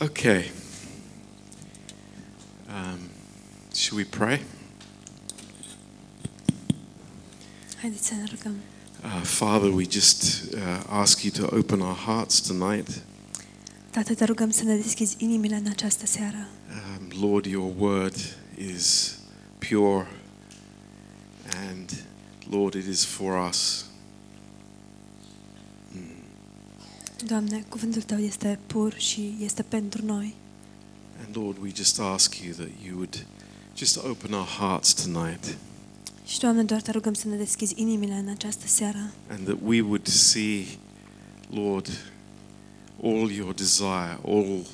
Okay. Um, should we pray? Haideți să ne rugăm. Uh, Father, we just uh, ask you to open our hearts tonight. Tată, te rugăm să ne deschizi inimile în această seară. Um, Lord, your word is pure, and Lord, it is for us. Doamne, cuvântul Tău este pur și este pentru noi. And Lord, we just ask you that you would just open our hearts tonight, Și, Doamne, doar te rugăm să ne deschizi inimile în această seară and that we would see, Lord, all your desire, all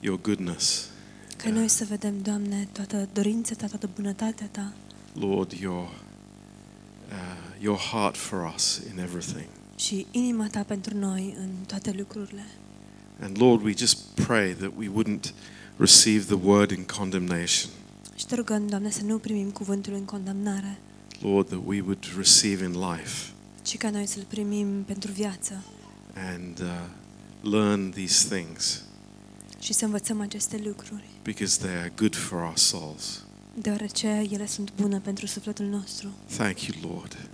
your goodness. ca noi să vedem, Doamne, toată dorința Ta, toată bunătatea Ta. Lord, your uh, your heart for us in everything. Și inima Ta pentru noi în toate lucrurile. And Lord, we just pray that we wouldn't receive the word in condemnation. Și te rugăm, Doamne, să nu primim cuvântul în condamnare, Lord, that we would receive in life ci ca noi să-l primim pentru viață and uh, learn these things și să învățăm aceste lucruri, because they are good for our souls. deoarece ele sunt bune pentru sufletul nostru. Thank you, Lord.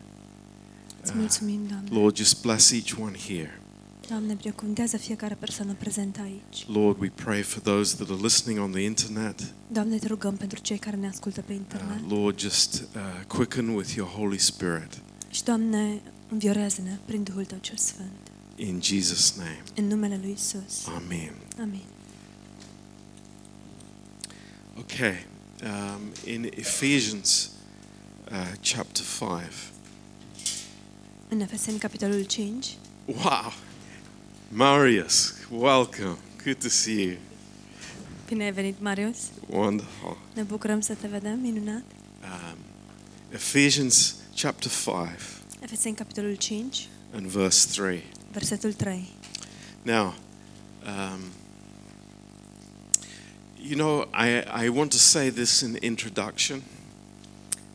Îți mulțumim, Doamne. Lord, just bless each one here. Doamne, binecuvântează fiecare persoană prezentă aici. Lord, we pray for those that are listening on the internet. Doamne, te rugăm pentru cei care ne ascultă pe Uh, internet. Lord, just uh, quicken with your Holy Spirit. Și, Doamne, înviorează-ne prin Duhul Tău cel Sfânt. In Jesus' name. În numele Lui Isus. Amen. Amin. Okay, um, in Ephesians uh, chapter 5. În Efeseni, capitolul 5. Wow, Marius, welcome. Good to see you. Bine ai venit, Marius. Wonderful. Ne bucurăm să te vedem, minunat. Um, Ephesians chapter 5 Efeseni, capitolul 5, and verse 3. versetul 3. Now, um, you know, I, I want to say this in introduction.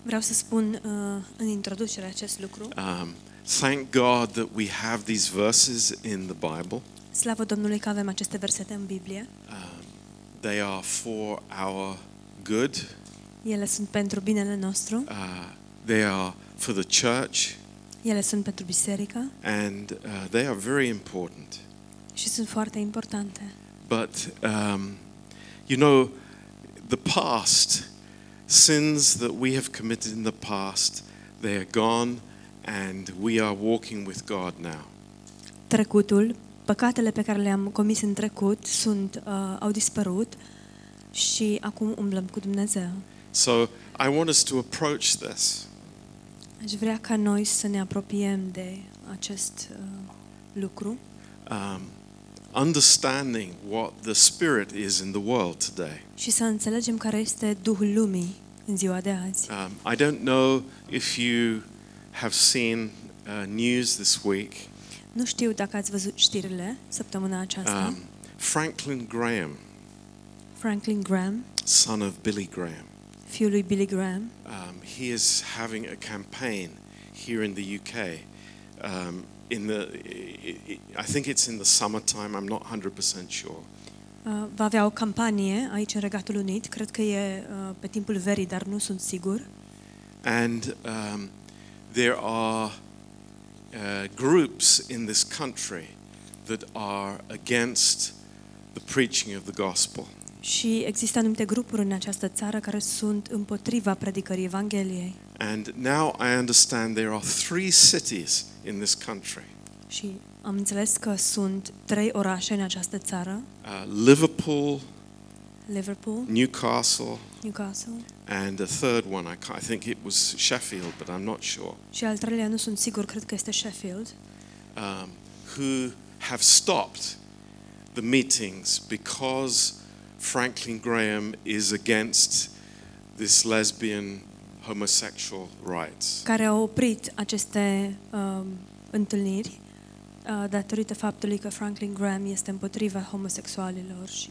Vreau să spun uh, în introducere acest lucru. Um, thank God that we have these verses in the Bible. Slavă Domnului că avem aceste versete în Biblie. Um, they are for our good. Ele sunt pentru binele nostru, Uh, they are for the church, ele sunt pentru biserică and uh, they are very important. și sunt foarte importante. But um, you know, the past sins that we have committed in the past, they are gone, and we are walking with God now. Trecutul, păcatele pe care le-am comis în trecut sunt uh, au dispărut și acum umblăm cu Dumnezeu. So I want us to approach this Aș vrea ca noi să ne apropiem de acest uh, lucru, um, understanding what the Spirit is in the world today. și să înțelegem care este Duhul lumii în ziua de azi. Um, I don't know if you have seen uh, news this week. Nu știu dacă ați văzut știrile săptămâna aceasta. Um, Franklin Graham, Franklin Graham, son of Billy Graham, fiul lui Billy Graham, um, he is having a campaign here in the UK. Um, in the, i i I think it's in the summertime. I'm not 100% sure. uh, va avea o campanie aici în Regatul Unit, cred că e uh, pe timpul verii, dar nu sunt sigur. And um, there are uh, groups in this country that are against the preaching of the gospel. Și există anumite grupuri în această țară care sunt împotriva predicării Evangheliei. And now I understand there are three cities in this country Și am înțeles că sunt trei orașe în această țară, uh, Liverpool, Liverpool, Newcastle, Newcastle and a third one. I, I think it was Sheffield, but I'm not sure. și al treilea nu sunt sigur, cred că este Sheffield, Um, who have stopped the meetings because Franklin Graham is against this lesbian homosexual rights. care au oprit aceste um, întâlniri uh, datorită faptului că Franklin Graham este împotriva homosexualilor și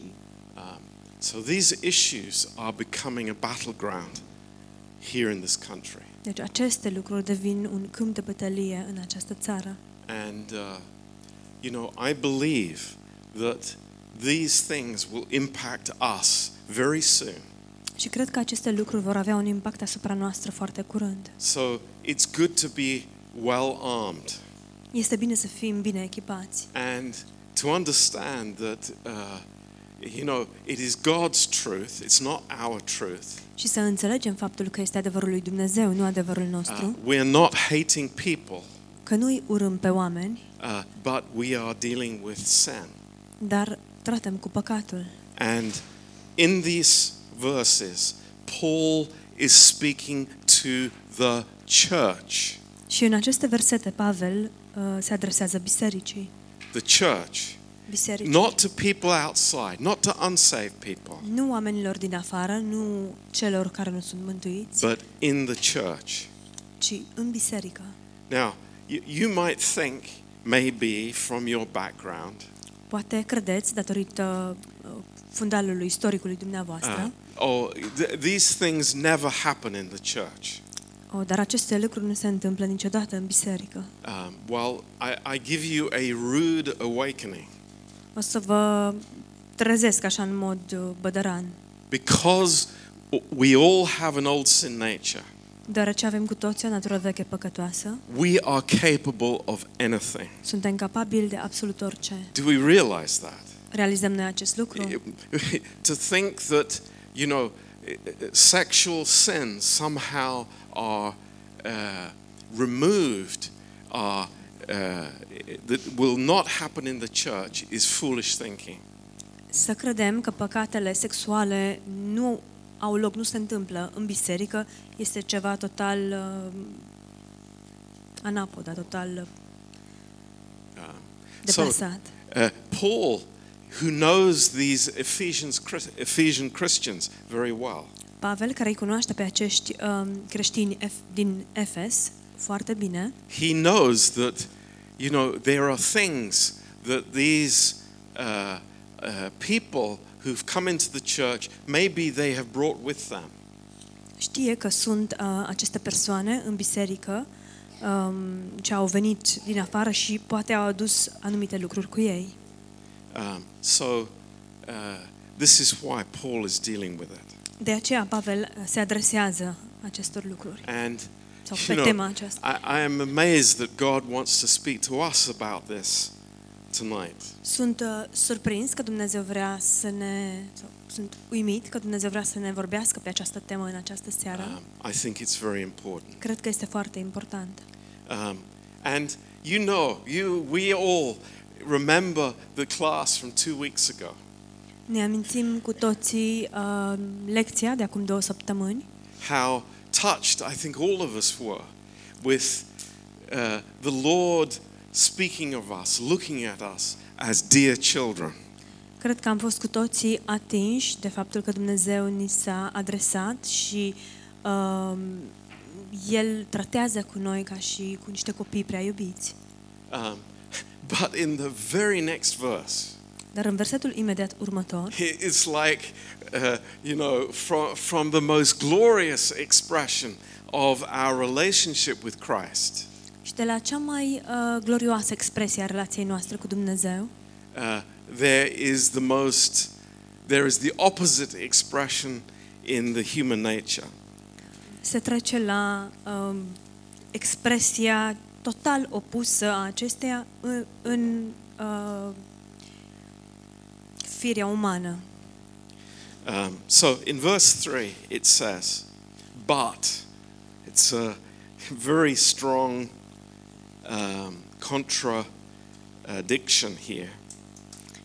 so these issues are becoming a battleground here in this country. deci aceste lucruri devin un câmp de bătălie în această țară. And, uh, you know, I believe that these things will impact us very soon. Și cred că aceste lucruri vor avea un impact asupra noastră foarte curând. So it's good to be well armed Este bine să fim bine echipați and to understand that, uh, you know, it is God's truth, it's not our truth. și să înțelegem faptul că este adevărul lui Dumnezeu, nu adevărul Uh, nostru, we're not hating people, că nu-i urâm pe oameni, uh, but we are dealing with sin. dar tratăm cu păcatul. And in these verses, Paul is speaking to the church. Și în aceste versete Pavel uh, se adresează bisericii. The church. Bisericii. Not to people outside, not to unsaved people, Nu oamenilor din afară, nu celor care nu sunt mântuiți, but in the church. ci în biserică. Now, you, you might think, maybe from your background, Poate credeți, datorită uh, fundalului istoricului dumneavoastră, uh, oh, th- these things never happen in the church. o, dar aceste lucruri nu se întâmplă niciodată în biserică. Um, well, I, I give you a rude awakening O să vă trezesc așa în mod uh, bădăran, because we all have an old sin nature. deoarece avem cu toții o natură veche păcătoasă, We are capable of anything. suntem capabili de absolut orice. Do we realize that? Realizăm noi acest lucru? to think that, you know, sexual sins somehow are uh, removed, are, uh, that will not happen in the church is foolish thinking. Să credem că păcatele sexuale nu au loc, nu se întâmplă în biserică, este ceva total uh, anapoda, total uh, Uh, so, deplasat. uh, Paul, who knows these Ephesians, Chris- Ephesian Christians very well, Pavel, care îi cunoaște pe acești um, creștini Ef- din Efes foarte bine, he knows that, you know, there are things that these uh, uh, people who've come into the church, maybe they have brought with them. știe că sunt uh, aceste persoane în biserică um, ce au venit din afară și poate au adus anumite lucruri cu ei. Um, so, uh, this is why Paul is dealing with it. De aceea Pavel uh, se adresează acestor lucruri And, sau you pe know, tema aceasta. I, I am amazed that God wants to speak to us about this tonight. Sunt uh, surprins că Dumnezeu vrea să ne sau sunt uimit că Dumnezeu vrea să ne vorbească pe această temă în această seară. Um, I think it's very important. Cred că este foarte important. Um, and you know, you, we all remember the class from two weeks ago. Ne amintim cu toții uh, lecția de acum două săptămâni, How touched I think all of us were with uh, the Lord speaking of us, looking at us as dear children. Cred că am fost cu toții atinși de faptul că Dumnezeu ni s-a adresat și um, El tratează cu noi ca și cu niște copii prea iubiți. Um, but in the very next verse, Dar în versetul imediat următor, it's like, uh, you know, from, from the most glorious expression of our relationship with Christ, și de la cea mai uh, glorioasă expresie a relației noastre cu Dumnezeu, uh, there is the most, there is the opposite expression in the human nature. se trece la um, expresia total opusă a acesteia în, în uh, firea umană. Um, so in verse 3, it says, but, it's a very strong um, contradiction here.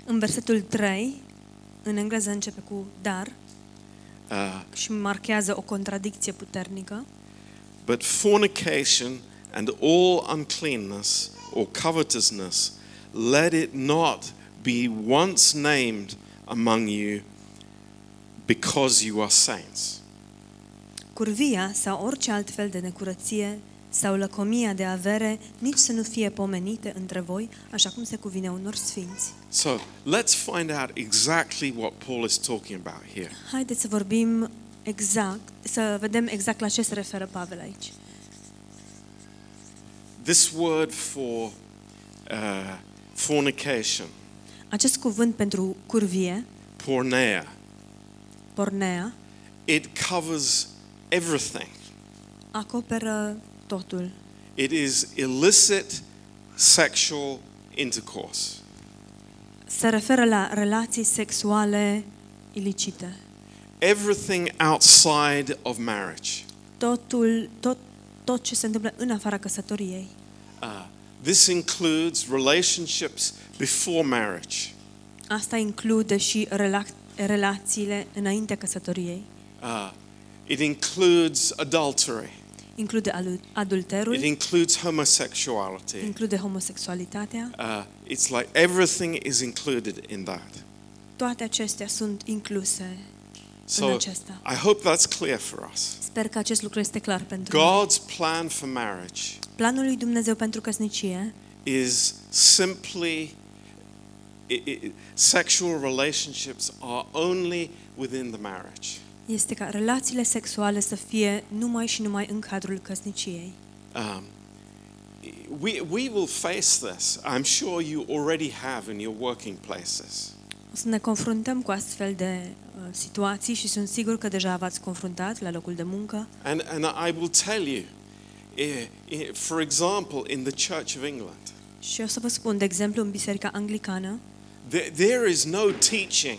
În versetul 3, în engleză începe cu dar Uh, și marchează o contradicție puternică. but fornication and all uncleanness or covetousness, let it not be once named among you because you are saints. Curvia sau orice alt fel de necurăție sau lăcomia de avere nici să nu fie pomenite între voi, așa cum se cuvine unor sfinți. So let's find out exactly what Paul is talking about here. Haideți să vorbim exact, să vedem exact la ce se referă Pavel aici. This word for uh, fornication Acest cuvânt pentru curvie, porneia, pornea, it covers everything. acoperă totul. It is illicit sexual intercourse. Se referă la relații sexuale ilicite. Everything outside of marriage. Totul, tot, tot ce se întâmplă în afara căsătoriei. Uh, this includes relationships before marriage, Asta include și rela- relațiile înaintea căsătoriei. uh, it includes adultery, Include alu- adulterul, it includes homosexuality. include homosexualitatea. Uh, it's like everything is included in that. Toate acestea sunt incluse So în acesta. I hope that's clear for us. Sper că acest lucru este clar pentru noi. God's plan for marriage Planul lui Dumnezeu pentru căsnicie is simply i i sexual relationships are only within the marriage. este ca relațiile sexuale să fie numai și numai în cadrul căsniciei. Um, we, we will face this. I'm sure you already have in your working places. O să ne confruntăm cu astfel de uh, situații și sunt sigur că deja v-ați confruntat la locul de muncă. And, and I will tell you, eh, eh, for example, in the Church of England, Și o să vă spun, de exemplu, în Biserica Anglicană, there, there is no teaching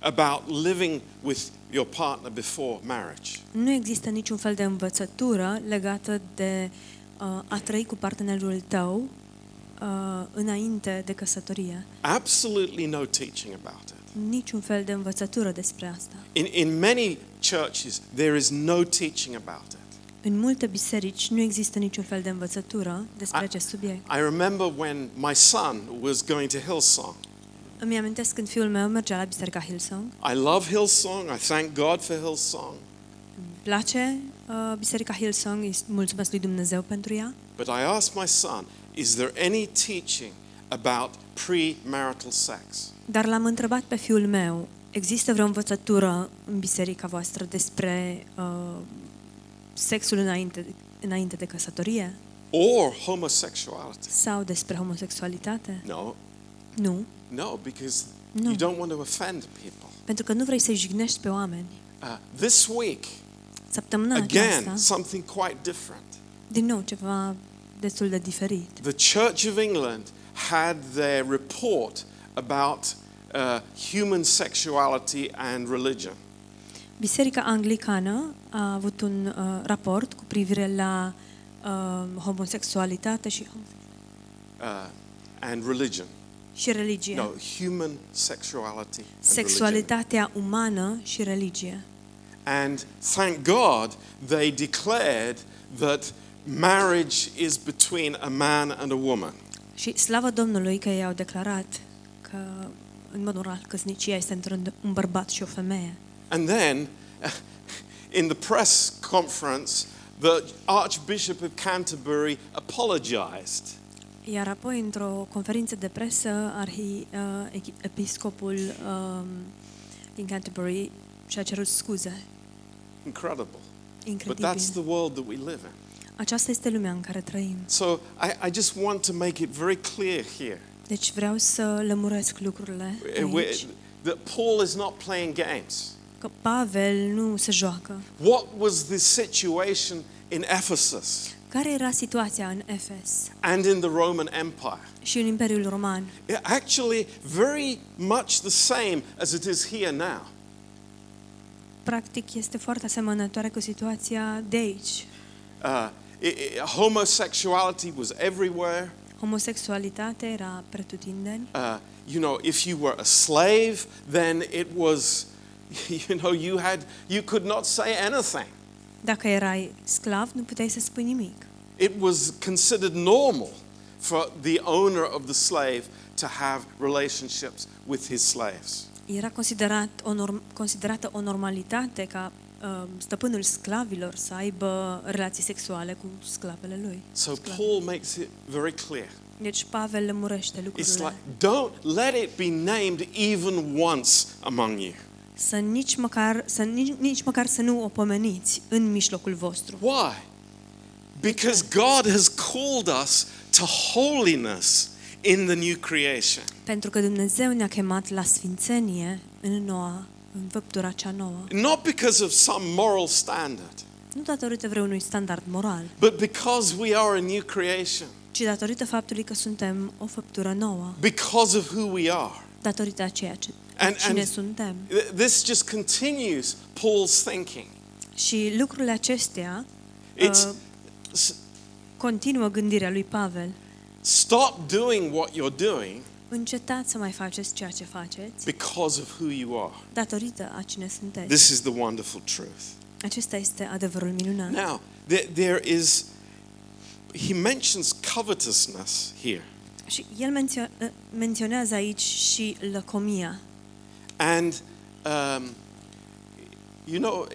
about living with your partner before marriage. nu există niciun fel de învățătură legată de uh, a trăi cu partenerul tău uh, înainte de căsătorie. Absolutely no teaching about it. Niciun fel de învățătură despre asta. In, in many churches, there is no teaching about it. În multe biserici nu există niciun fel de învățătură despre I- acest subiect. I remember when my son was going to Hillsong. Îmi amintesc când fiul meu mergea la Biserica Hillsong. I love Hillsong. I thank God for Hillsong. Îmi place uh, Biserica Hillsong, îi mulțumesc lui Dumnezeu pentru ea. But I asked my son, is there any teaching about premarital sex? Dar l-am întrebat pe fiul meu, există vreo învățătură în biserica voastră despre uh, sexul înainte, înainte de căsătorie? Or homosexuality? Sau despre homosexualitate? No, Nu, no, because No. you don't want to offend people. pentru că nu vrei să-i jignești pe oameni. Uh, this week, Săptămâna again, aceasta, something quite different. din nou, ceva destul de diferit. The Church of England had their report about uh, human sexuality and religion. Biserica Anglicană a avut un uh, raport cu privire la uh, homosexualitate și, Uh, and religion. Și religie. No, human sexuality and religion. Sexualitatea umană și religie. And thank God they declared that marriage is between a man and a woman. Și slavă Domnului că ei au declarat că, în mod normal, căsnicia este între un bărbat și o femeie. And then, in the press conference, the Archbishop of Canterbury apologized. Iar apoi, într-o conferință de presă, arhi, uh, echi- episcopul um, din Canterbury și-a cerut scuze. Incredible. But Incredibil. that's the world that we live in. Aceasta este lumea în care trăim. So I, I just want to make it very clear here Deci vreau să lămuresc lucrurile uh, where- aici. that Paul is not playing games. Că Pavel nu se joacă. What was the situation in Ephesus Care era situația în Efes and in the Roman Empire? și în Imperiul Roman? Actually, very much the same as it is here now. Practic este foarte asemănătoare cu situația de aici. Uh, i- i- homosexuality was everywhere. Homosexualitatea era pretutindeni. Uh, you know, if you were a slave, then it was, you know, you had, you could not say anything. Dacă erai sclav, nu puteai să spui nimic. It was considered normal for the owner of the slave to have relationships with his slaves. Era considerat o norm- considerată o normalitate ca uh, stăpânul sclavilor să aibă relații sexuale cu sclavele lui. So Sclave. Paul makes it very clear. Deci Pavel lămurește It's lucrurile. like, don't let it be named even once among you. Să nici măcar, să nici, nici măcar să nu o pomeniți în mijlocul vostru. Why? Because God has called us to holiness in the new creation. Pentru că Dumnezeu ne-a chemat la sfințenie în noua, în făptura cea nouă. Not because of some moral standard, Nu datorită vreunui standard moral, but because we are a new creation, ci datorită faptului că suntem o făptură nouă, because of who we are. datorită a ceea ce And- cine and- suntem. Th- This just continues Paul's thinking. Și lucrurile acestea It's uh, s- continuă gândirea lui Pavel. stop doing what you're doing Încetați să mai faceți ceea ce faceți because of who you are. datorită a cine sunteți. This is the wonderful truth. Acesta este adevărul minunat. Now, there, there is, he mentions covetousness here. Și el mențio- uh, menționează aici și lăcomia. And, um, you know,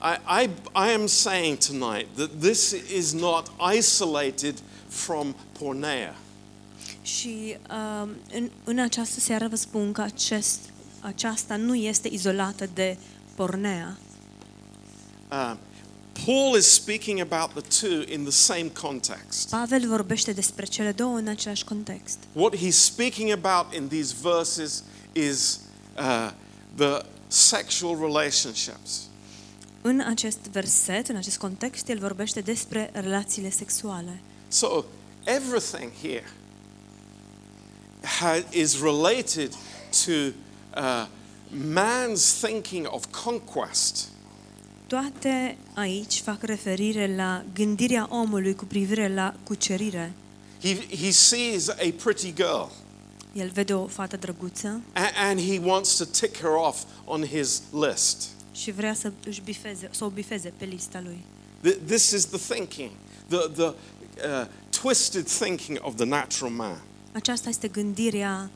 I, I, I am saying tonight that this is not isolated from porneia. Și uh, în, în această seară vă spun că acest, aceasta nu este izolată de pornea. Um, Paul is speaking about the two in the same context. Pavel vorbește despre cele două în același context. What he's speaking about in these verses is uh, the sexual relationships. În acest verset, în acest context, el vorbește despre relațiile sexuale. So everything here ha- is related to uh, man's thinking of conquest. Toate aici fac referire la gândirea omului cu privire la cucerire. He, he sees a pretty girl El vede o fată drăguță a- and he wants to tick her off on his list. și vrea să își bifeze, să o bifeze pe lista lui. Th- This is the thinking, the, the uh, twisted thinking of the natural man. Aceasta este gândirea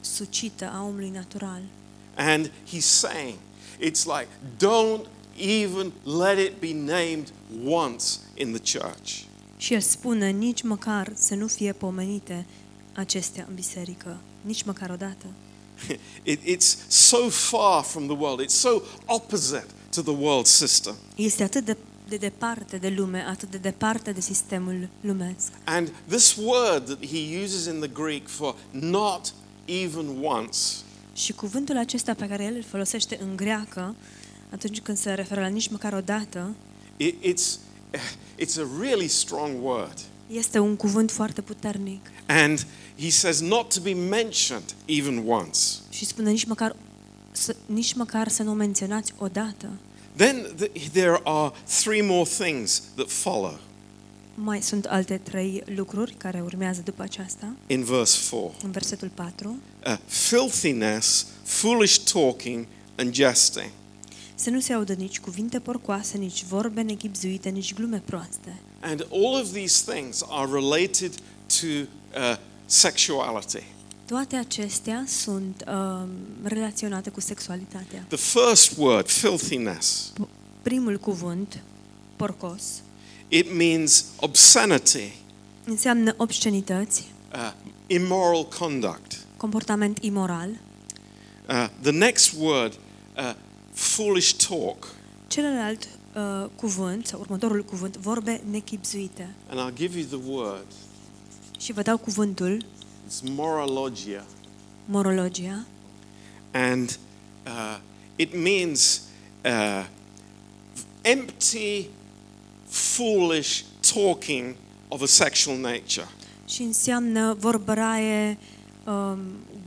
sucită a omului natural. And he's saying, it's like, don't even let it be named once in the church. Și el spune nici măcar să nu fie pomenite acestea în biserică, nici măcar o dată. It, it's so far from the world, it's so opposite to the world system. Este atât de, de departe de lume, atât de departe de sistemul lumesc. And this word that he uses in the Greek for not even once Și cuvântul acesta pe care el îl folosește în greacă, atunci când se referă la nici măcar o dată, it, it's, it's a really strong word. Este un cuvânt foarte puternic. And he says not to be mentioned even once. Și spune nici măcar să, nici măcar să nu o menționați odată. Then th- there are three more things that follow Mai sunt alte trei lucruri care urmează după aceasta, in verse 4 în versetul 4. uh, filthiness, foolish talking, and jesting. Să nu se audă nici cuvinte porcoase, nici vorbe nechipzuite, nici glume proaste. And all of these things are related to uh, sexuality. Toate acestea sunt um, relaționate cu sexualitatea. The first word, filthiness, Primul cuvânt, porcos, it means obscenity, înseamnă obscenități, uh, immoral conduct. comportament imoral. Uh, the next word, uh, foolish talk. Celălalt uh, cuvânt, sau următorul cuvânt, vorbe nechipzuite. And I'll give you the word. Și vă dau cuvântul, It's morologia. morologia, And uh, it means uh, empty, foolish talking of a sexual nature. și înseamnă vorbăraie um,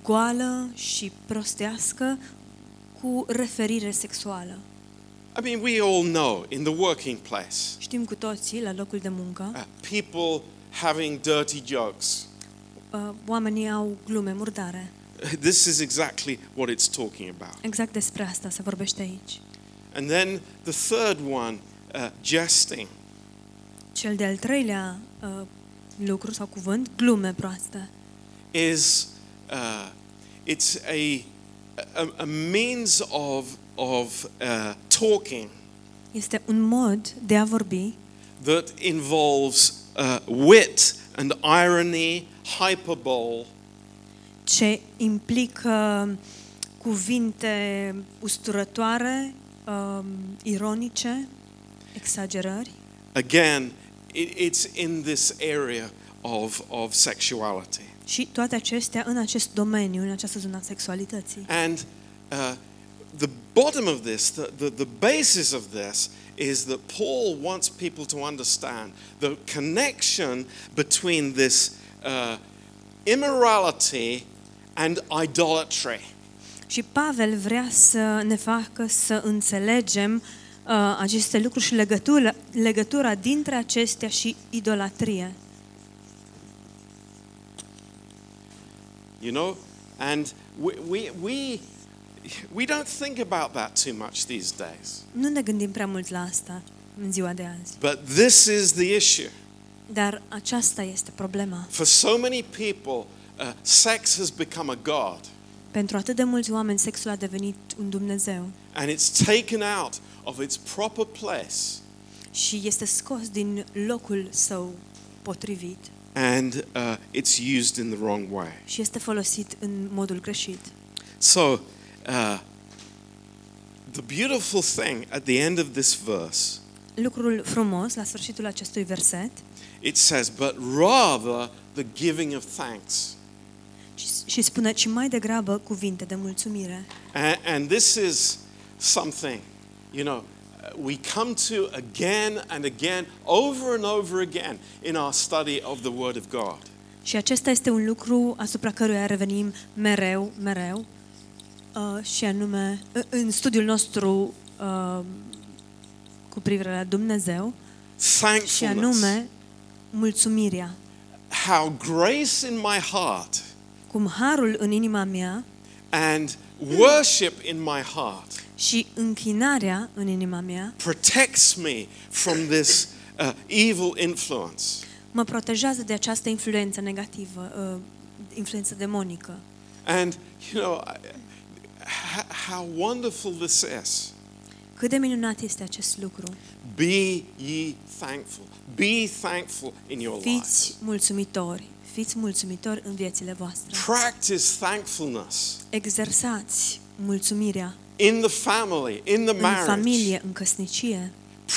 goală și prostească cu referire sexuală. I mean, we all know in the working place, Știm cu toții, la locul de muncă, uh, people having dirty jokes. uh, oamenii au glume murdare. This is exactly what it's talking about. Exact despre asta se vorbește aici. And then the third one, uh, jesting. Cel de-al treilea uh, lucru sau cuvânt, glume proaste. is uh, it's a, a, a means of, of uh, talking Este un mod de a vorbi that involves uh, wit and irony, hyperbole, ce implică cuvinte usturătoare, um, ironice, exagerări. again, it, it's in this area of, of sexuality. Și toate acestea în acest domeniu, în această zonă a sexualității. And uh, the bottom of this, the, the, the basis of this, is that Paul wants people to understand the connection between this uh, immorality and idolatry. Și Pavel vrea să ne facă să înțelegem uh, aceste lucruri și legătura, legătura dintre acestea și idolatrie. You know? And we, we, we, we don't think about that too much these days. Nu ne gândim prea mult la asta în ziua de azi. But this is the issue. Dar aceasta este problema. For so many people, uh, sex has become a god. Pentru atât de mulți oameni, sexul a devenit un Dumnezeu and it's taken out of its proper place și este scos din locul său potrivit and uh, it's used in the wrong way. și este folosit în modul greșit. So, uh, the beautiful thing at the end of this verse, Lucrul frumos la sfârșitul acestui verset it says, but rather the giving of thanks. și, și spune, ci mai degrabă cuvinte de mulțumire. And, and this is something, you know, uh, we come to again and again, over and over again in our study of the Word of God. Și acesta este un lucru asupra căruia revenim mereu, mereu, uh, și anume în- în studiul nostru uh, cu privire la Dumnezeu, și Thankfulness. anume mulțumirea. How grace in my heart Cum harul în inima mea and worship in my heart și închinarea în inima mea protects me from this uh, evil influence. mă protejează de această influență negativă, uh, influență demonică. And, you know, I- h- how wonderful this is. Cât de minunat este acest lucru. Be ye thankful. Be thankful in your Fiți lives. mulțumitori, fiți mulțumitori în viețile voastre. Practice thankfulness Exersați mulțumirea in the family, in the în marriage. familie, în căsnicie.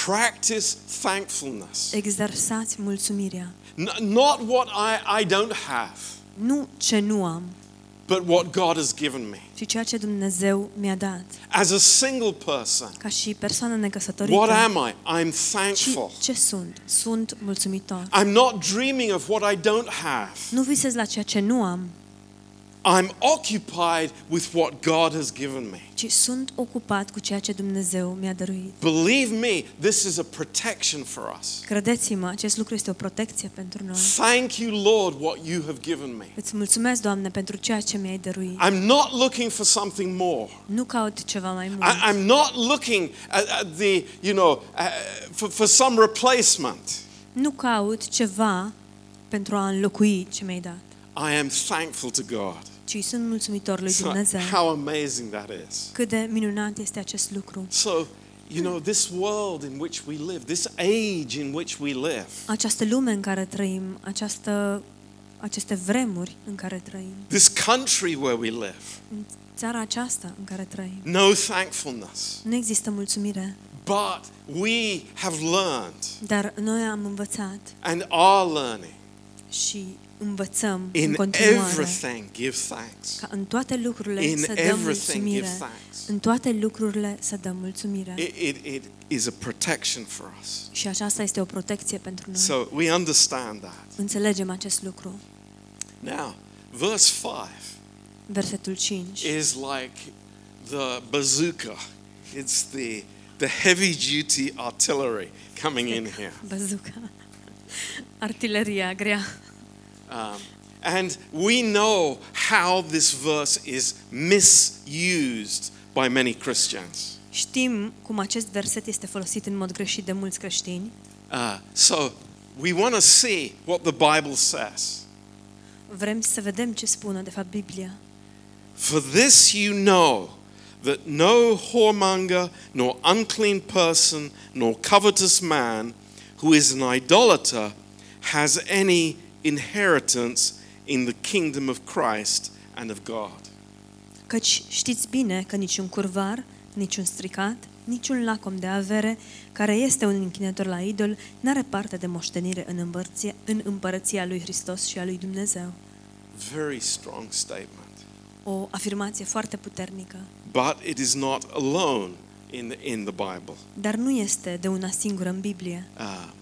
Practice thankfulness. Exersați mulțumirea. N- not what I, I don't have, Nu ce nu am, but what God has given me. ci ceea ce Dumnezeu mi-a dat. As a single person, Ca și persoană necăsătorită. what am I? I'm ci thankful. ce sunt? Sunt mulțumitor. I'm not dreaming of what I don't have. Nu visez la ceea ce nu am, I'm occupied with what God has given me. ci sunt ocupat cu ceea ce Dumnezeu mi-a dăruit. Believe me, this is a protection for us. Credeți-mă, acest lucru este o protecție pentru noi. Thank you, Lord, what you have given me. Îți mulțumesc, Doamne, pentru ceea ce mi-ai dăruit. I'm not looking for something more. Nu caut ceva mai mult. I, I'm not looking at, at the, you know, uh, for, for some replacement. Nu caut ceva pentru a înlocui ce mi-ai dat, I am thankful to God. Ci sunt mulțumitor lui So, Dumnezeu. how amazing that is. Cât de minunat este acest lucru. So, you know, this world in which we live, this age in which we live, Această lume în care trăim, această, aceste vremuri în care trăim, this country where we live, în țara aceasta în care trăim, no thankfulness. nu există mulțumire, But we have learned dar noi am învățat and are learning și învățăm în in continuare everything give thanks. ca în toate lucrurile In să dăm everything give mulțumire. thanks. În toate lucrurile să dăm mulțumire. It, it, it is a protection for us. Și aceasta este o protecție pentru noi. So we understand that. Înțelegem acest lucru. Now, verse 5 Versetul 5. is like the bazooka. It's the, the heavy duty artillery coming in here. Bazuca. Artileria grea. Um, and we know how this verse is misused by many Christians. Știm cum acest verset este folosit în mod greșit de mulți creștini. Uh, so we want to see what the Bible says. Vrem să vedem ce spune de fapt Biblia. For this you know that no whoremonger, nor unclean person, nor covetous man who is an idolater has any inheritance in the kingdom of Christ and of God. Căci știți bine că niciun curvar, niciun stricat, niciun lacom de avere care este un închinător la idol n-are parte de moștenire în împărăția, în împărăția lui Hristos și a lui Dumnezeu. very strong statement. O afirmație foarte puternică. But it is not alone in the, in the Bible. Dar nu este de una singură în Biblie. Uh, uh,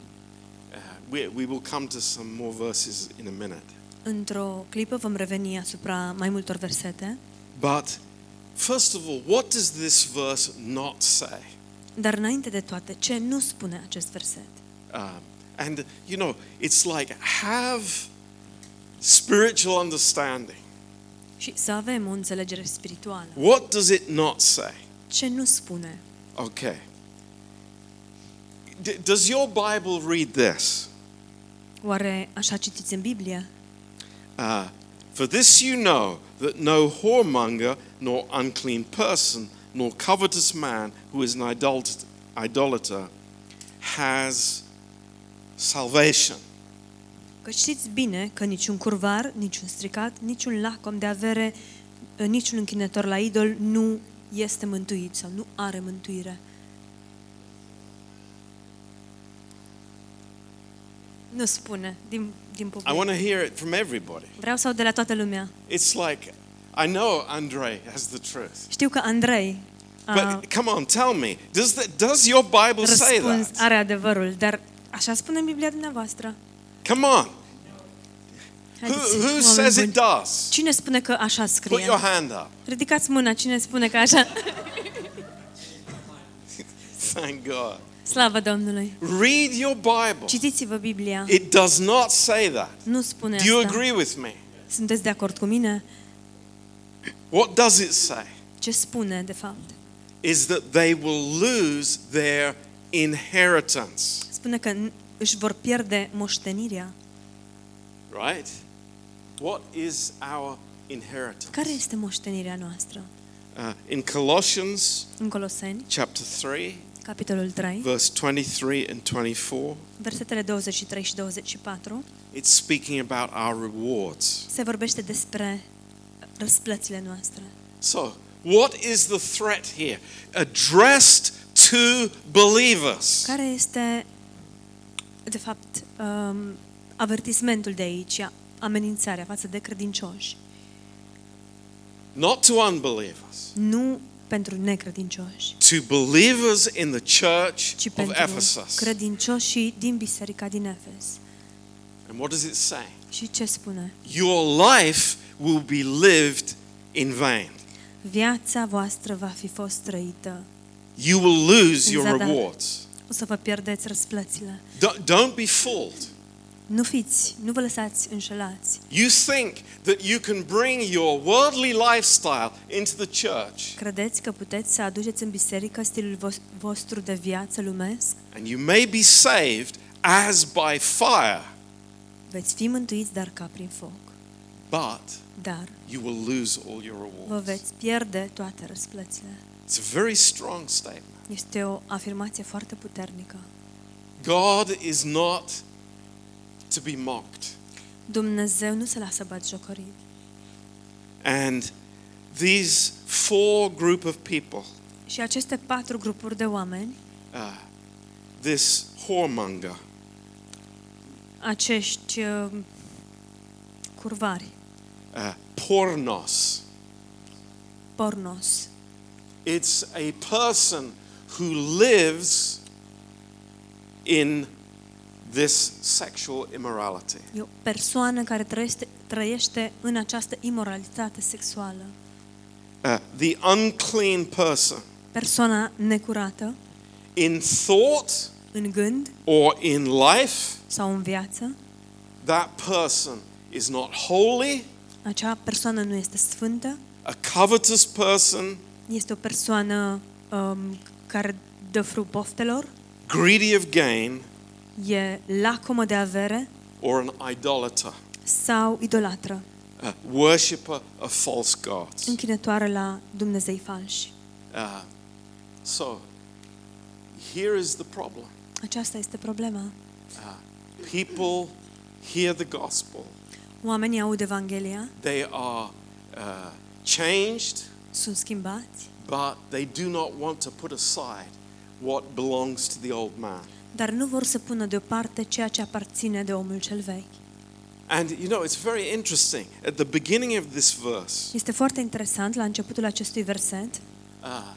we, we will come to some more verses in a minute. Într-o clipă vom reveni asupra mai multor versete, But first of all, what does this verse not say? dar înainte de toate, ce nu spune acest verset? Um, and you know, it's like have spiritual understanding. Și să avem o înțelegere spirituală. What does it not say? Ce nu spune? Okay. D- does your Bible read this? Oare așa citiți în Biblie? Uh, For this you know that no whoremonger, nor unclean person, nor covetous man who is an idolat- idolater has salvation. Că știți bine că niciun curvar, niciun stricat, niciun lacom de avere, niciun închinător la idol nu este mântuit sau nu are mântuire. Nu spune, din, din I public. want to hear it from everybody. Vreau să aud de la toată lumea. It's like, I know Andre has the truth. Știu că Andrei a But come on, tell me, does, that, does your Bible say răspuns, that? are adevărul, dar așa spune în Biblia dumneavoastră. Come on. Who, Haideți, who oameni says buni. it does? Cine spune că așa Put scrie? your hand up. Ridicați mâna, cine spune că așa? Thank God. Slavă Domnului! Read your Bible. Citiți-vă Biblia. It does not say that. Nu spune Do you asta. agree with me? Sunteți de acord cu mine? What does it say? Ce spune, de fapt? Is that they will lose their inheritance, Spune că n- își vor pierde moștenirea. right? What is our inheritance? Care este moștenirea noastră? Uh, in Colossians În Coloseni, chapter 3, capitolul 3, verse 23 and 24, versetele 23 și 24, it's speaking about our rewards. se vorbește despre răsplățile noastre. So, what is the threat here? Addressed to believers. Care este, de fapt, um, avertismentul de aici, amenințarea față de credincioși? Not to unbelievers, Nu pentru necredincioși, to believers in the church ci of pentru Ephesus. credincioșii din biserica din Efes. And what does it say? Și ce spune? Your life will be lived in vain. Viața voastră va fi fost trăită. You will lose your Zadar. rewards. O să vă pierdeți răsplățile. Don't, don't be fooled. Nu fiți, nu vă lăsați înșelați. You think that you can bring your worldly lifestyle into the church Credeți că puteți să aduceți în biserică stilul vos- vostru de viață lumesc? and you may be saved as by fire, Veți fi mântuiți, dar ca prin foc. but Dar you will lose all your vă rewards. veți pierde toate răsplățile. It's a very strong statement. Este o afirmație foarte puternică. God is not to be mocked. Dumnezeu nu se lasă batjocorit. And these four group of people, Și aceste patru grupuri de oameni, uh, this whoremonger, acești uh, curvari, uh, pornos, pornos, it's a person who lives in this sexual immorality. e o persoană care trăiește, trăiește în această imoralitate sexuală. Uh, the unclean person Persoana necurată, in thought în gând or in life, sau în viață, that person is not holy, acea persoană nu este sfântă, a covetous person, este o persoană um, care dă fru poftelor, greedy of gain, e lacomă de avere or an idolater, sau idolatră, a worshipper of false gods. închinătoare la Dumnezei falși. Uh, so, here is the problem. Aceasta este problema. Uh, people hear the gospel, Oamenii aud Evanghelia, they are uh, changed, sunt schimbați, but they do not want to put aside what belongs to the old man. Dar nu vor să pună deoparte ceea ce aparține de omul cel vechi. And you know, it's very interesting. At the beginning of this verse, Este foarte interesant la începutul acestui verset. uh,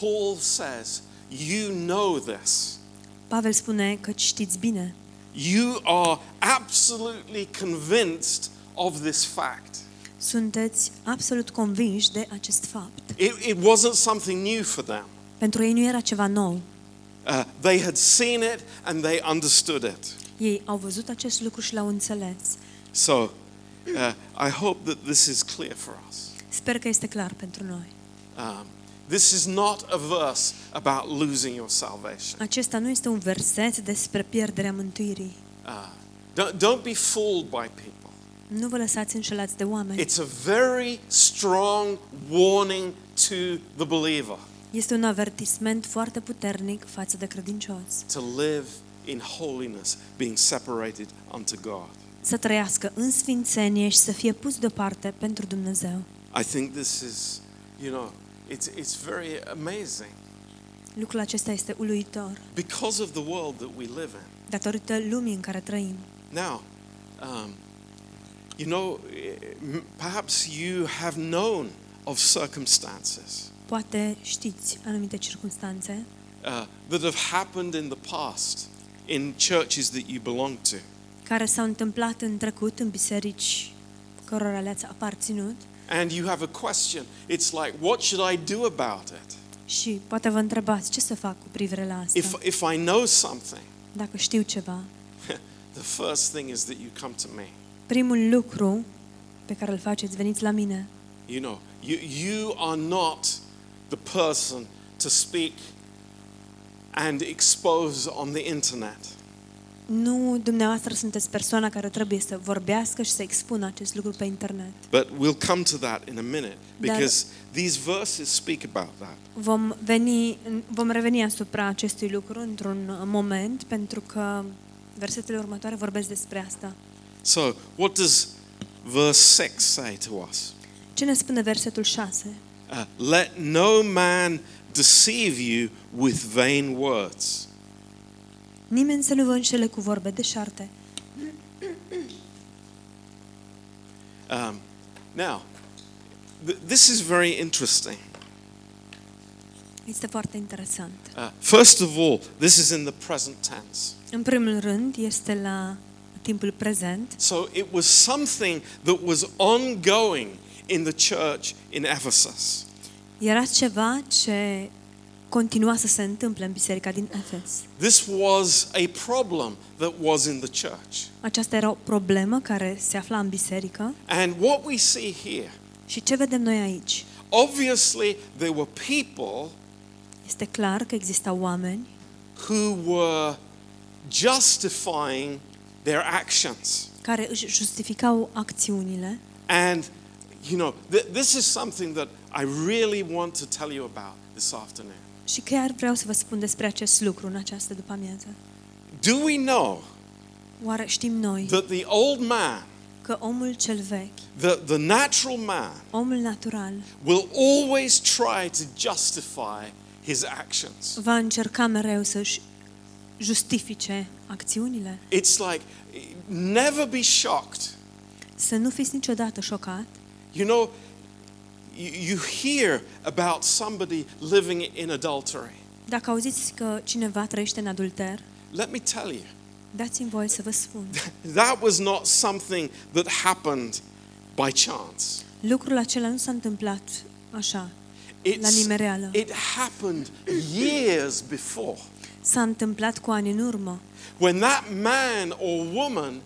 Paul says, You know this. Pavel spune că știți bine. You are absolutely convinced of this fact. Sunteți absolut convinși de acest fapt. It, it wasn't something new for them. Pentru ei nu era ceva nou. Uh, they had seen it and they understood it. Ei au văzut acest lucru și l-au înțeles. So, uh, I hope that this is clear for us. Sper că este clar pentru noi. Um, this is not a verse about losing your salvation. Acesta nu este un verset despre pierderea mântuirii. Uh, don't, don't be fooled by people. Nu vă lăsați înșelați de oameni. It's a very strong warning to the believer Este un avertisment foarte puternic față de credincios. to live in holiness, being separated unto God. Să trăiască în sfințenie și să fie pus deoparte pentru Dumnezeu. I think this is, you know, it's, it's very amazing Lucrul acesta este uluitor, because of the world that we live in. datorită lumii în care trăim. Now, um, you know, m- perhaps you have known of circumstances Poate știți anumite circunstanțe uh, that have happened in the past in churches that you belong to. care s-au întâmplat în trecut în biserici cărora le-ați aparținut And you have a question. It's like, what should I do about it? și poate vă întrebați ce să fac cu privire la asta. If, if I know something, Dacă știu ceva, the first thing is that you come to me. primul lucru pe care îl faceți, veniți la mine. You know, you, you are not the person to speak and expose on the internet. Nu dumneavoastră sunteți persoana care trebuie să vorbească și să expună acest lucru pe internet. But we'll come to that in a minute because these verses speak about that. Vom, veni, vom reveni asupra acestui lucru într-un moment, pentru că versetele următoare vorbesc despre asta. So, what does verse 6 say to us? Ce ne spune versetul 6? Uh, Let no man deceive you with vain words. Nimeni să nu vă înșele cu vorbe deșarte. Um, now, th- this is very interesting. Este foarte interesant. Uh, first of all, this is in the present tense. În primul rând, este la timpul prezent. So it was something that was ongoing in the church in Ephesus. Era ceva ce continua să se întâmple în biserica din Efes. This was a problem that was in the church. Aceasta era o problemă care se afla în biserică. And what we see here, Și ce vedem noi aici? obviously, there were people Este clar că existau oameni who were justifying their actions. care își justificau acțiunile And, you know, th- this is something that I really want to tell you about this afternoon. și chiar vreau să vă spun despre acest lucru în această după-amiază. Do we know Oare știm noi that the old man, că omul cel vechi, the, the natural man, omul natural, will always try to justify his actions? va încerca mereu să-și justifice acțiunile? It's like, never be shocked. Să nu fiți niciodată șocat. You know, you, you hear about somebody living in adultery. Dacă auziți că cineva trăiește în adulter, Let me tell you, dați-mi voie să vă spun. that was not something that happened by chance. Lucrul acela nu s-a întâmplat așa, la It's, nimereală. it happened years before. S-a întâmplat cu ani în urmă. When that man or woman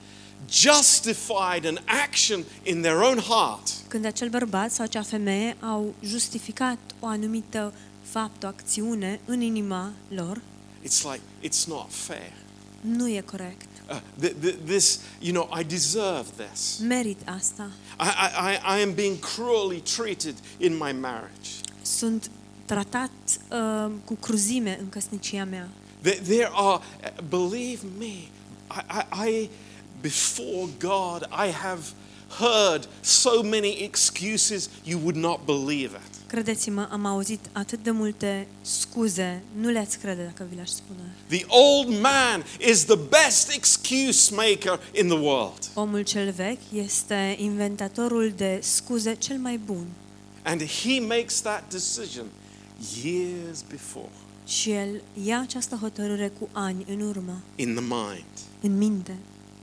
justified an action in their own heart, Când acel bărbat sau acea femeie au justificat o anumită fapt, o acțiune în inima lor, it's like, it's not fair. nu e corect. Uh, th- th- this, you know, I deserve this. Merit asta. I, I, I- I am being cruelly treated in my marriage. Sunt tratat uh, cu cruzime în căsnicia mea. There, there are, uh, believe me, I, I, I, before God, I have heard so many excuses you would not believe it. Credeți-mă, am auzit atât de multe scuze, nu le-ați crede dacă vi le-aș spune. The old man is the best excuse maker in the world. Omul cel vechi este inventatorul de scuze cel mai bun And he makes that decision years before și el ia această hotărâre cu ani în urmă, in the mind. în minte.